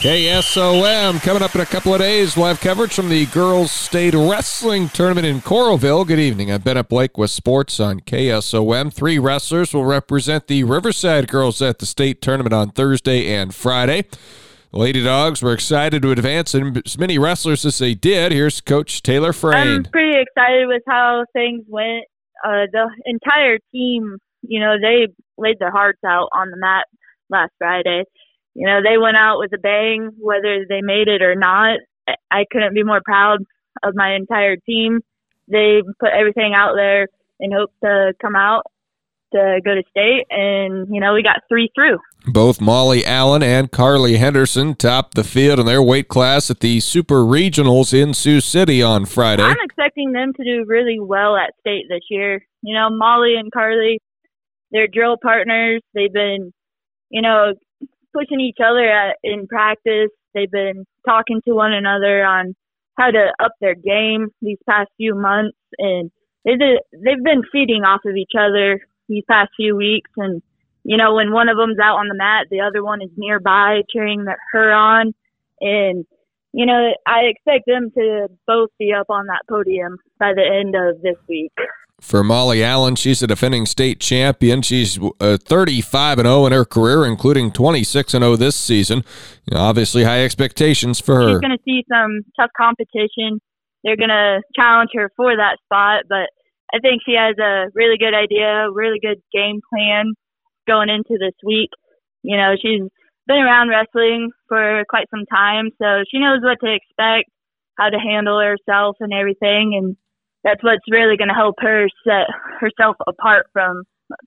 KSOM coming up in a couple of days. Live coverage from the Girls State Wrestling Tournament in Coralville. Good evening. I'm Bennett Blake with sports on KSOM. Three wrestlers will represent the Riverside girls at the state tournament on Thursday and Friday. The Lady Dogs were excited to advance in as many wrestlers as they did. Here's Coach Taylor Frayne. I'm pretty excited with how things went. Uh, the entire team, you know, they laid their hearts out on the mat last Friday you know, they went out with a bang, whether they made it or not. I couldn't be more proud of my entire team. They put everything out there in hopes to come out to go to state, and you know we got three through. Both Molly Allen and Carly Henderson topped the field in their weight class at the Super Regionals in Sioux City on Friday. I'm expecting them to do really well at state this year. You know, Molly and Carly, they're drill partners. They've been, you know, pushing each other at, in practice. They've been talking to one another on how to up their game these past few months, and they they've been feeding off of each other these past few weeks. And you know, when one of them's out on the mat, the other one is nearby cheering that her on, and you know, I expect them to both be up on that podium by the end of this week for Molly Allen. She's a defending state champion. She's uh, 35 and 0 in her career, including 26 and 0 this season. You know, obviously, high expectations for her. She's going to see some tough competition. They're going to challenge her for that spot, but I think she has a really good idea, really good game plan going into this week. You know, she's been around wrestling for quite some time, so she knows what to expect, how to handle herself and everything, and that's what's really going to help her set herself apart from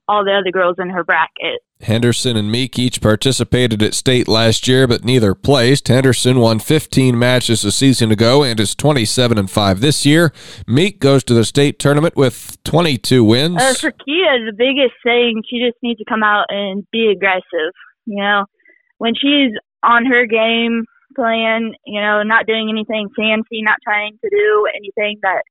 all the other girls in her bracket. Henderson and Meek each participated at state last year, but neither placed. Henderson won 15 matches a season ago and is 27 and 5 this year. Meek goes to the state tournament with 22 wins. Uh, for Kia, the biggest thing, she just needs to come out and be aggressive. You know, when she's on her game plan, you know, not doing anything fancy, not trying to do anything that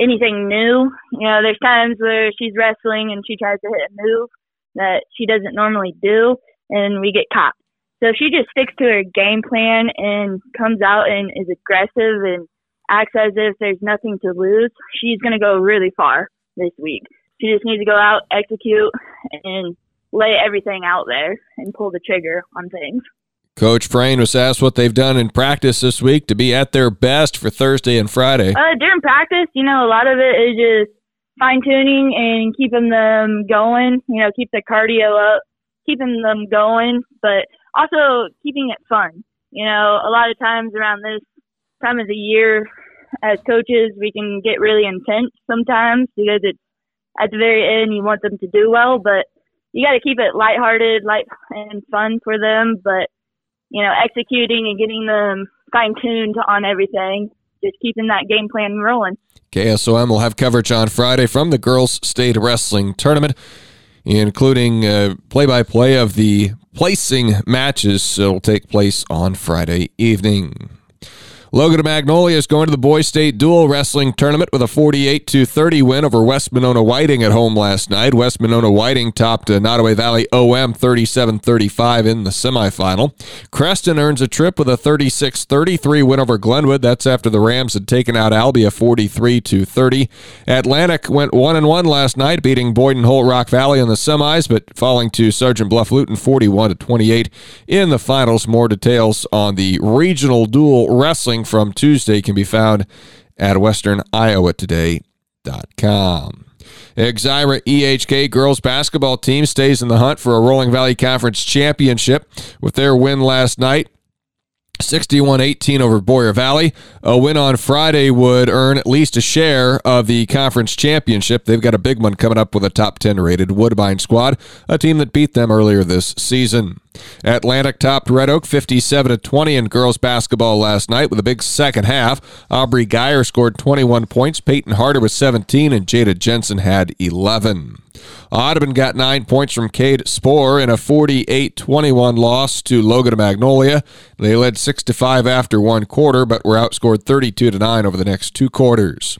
anything new. You know, there's times where she's wrestling and she tries to hit a move that she doesn't normally do, and we get caught. So she just sticks to her game plan and comes out and is aggressive and acts as if there's nothing to lose. She's going to go really far this week. She just needs to go out, execute, and lay everything out there and pull the trigger on things. Coach Frayne was asked what they've done in practice this week to be at their best for Thursday and Friday. Uh, during practice, you know, a lot of it is just fine tuning and keeping them going. You know, keep the cardio up, keeping them going, but also keeping it fun. You know, a lot of times around this time of the year, as coaches, we can get really intense sometimes because it's at the very end you want them to do well, but you got to keep it lighthearted, light and fun for them, but you know, executing and getting them fine tuned on everything. Just keeping that game plan rolling. KSOM will have coverage on Friday from the Girls State Wrestling Tournament, including play by play of the placing matches will take place on Friday evening. Logan Magnolia is going to the Boys State Dual Wrestling Tournament with a 48 30 win over West Monona Whiting at home last night. West Monona Whiting topped uh, Nodaway Valley OM 37 35 in the semifinal. Creston earns a trip with a 36 33 win over Glenwood. That's after the Rams had taken out Albia 43 30. Atlantic went 1 1 last night, beating Boyden Hull Rock Valley in the semis, but falling to Sergeant Bluff Luton 41 28 in the finals. More details on the regional dual wrestling from Tuesday can be found at westerniowatoday.com. Exira EHK girls basketball team stays in the hunt for a Rolling Valley Conference championship with their win last night 61 18 over Boyer Valley. A win on Friday would earn at least a share of the conference championship. They've got a big one coming up with a top 10 rated Woodbine squad, a team that beat them earlier this season. Atlantic topped Red Oak 57 to 20 in girls basketball last night with a big second half. Aubrey Geyer scored 21 points, Peyton Harder was 17, and Jada Jensen had 11. Audubon got nine points from Cade Spore in a 48 21 loss to Logan Magnolia. They led 6 to 5 after one quarter, but were outscored 32 to 9 over the next two quarters.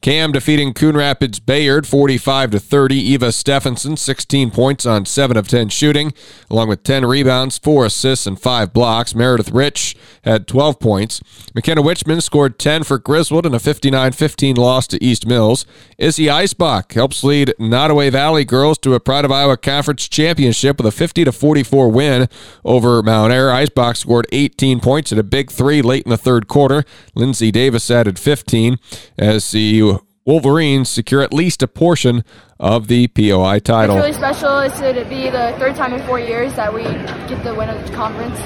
Cam defeating Coon Rapids Bayard 45 to 30. Eva Stephenson 16 points on 7 of 10 shooting, along with 10 rebounds, 4 assists and 5 blocks. Meredith Rich had 12 points. McKenna Witchman scored 10 for Griswold in a 59-15 loss to East Mills. Izzy Eisbach helps lead Nodaway Valley girls to a Pride of Iowa Conference championship with a 50 to 44 win over Mount Ayr. Eisbach scored 18 points at a big 3 late in the third quarter. Lindsey Davis added 15 as the Wolverines secure at least a portion of the POI title. It's really special. It's to be the third time in four years that we get the win of the conference.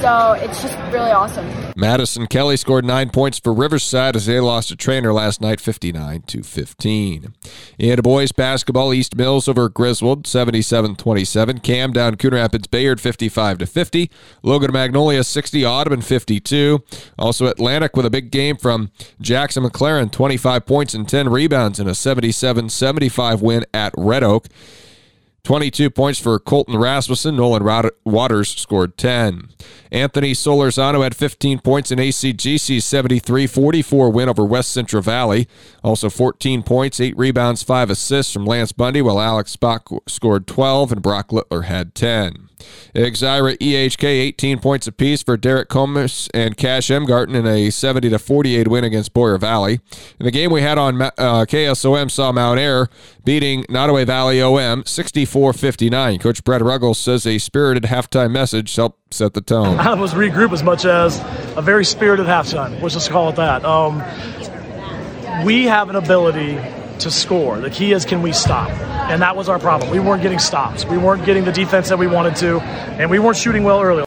So it's just really awesome. Madison Kelly scored nine points for Riverside as they lost a Treynor last night, 59 to 15. In boys basketball, East Mills over Griswold, 77 27. Cam down Coon Rapids Bayard, 55 to 50. Logan Magnolia, 60. Audubon, 52. Also Atlantic with a big game from Jackson McLaren, 25 points and 10 rebounds in a 77 75 win at Red Oak. 22 points for Colton Rasmussen. Nolan Waters scored 10. Anthony Solorzano had 15 points in ACGC's 73 44 win over West Central Valley. Also 14 points, 8 rebounds, 5 assists from Lance Bundy, while Alex Spock scored 12 and Brock Littler had 10. Exira EHK 18 points apiece for Derek Comus and Cash Emgarten in a 70 to 48 win against Boyer Valley. In the game we had on uh, KSOM saw Mount Ayr beating Nodaway Valley OM 64-59. Coach Brett Ruggles says a spirited halftime message helped set the tone. I was regroup as much as a very spirited halftime. Let's just call it that. Um, we have an ability to score. The key is can we stop? And that was our problem. We weren't getting stops. We weren't getting the defense that we wanted to, and we weren't shooting well early.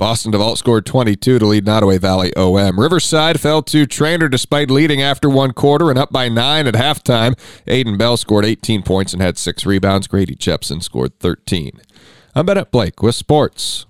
Boston DeVault scored 22 to lead Nodaway Valley OM. Riverside fell to Treynor despite leading after one quarter and up by nine at halftime. Aiden Bell scored 18 points and had six rebounds. Grady Jepson scored 13. I'm Bennett Blake with sports.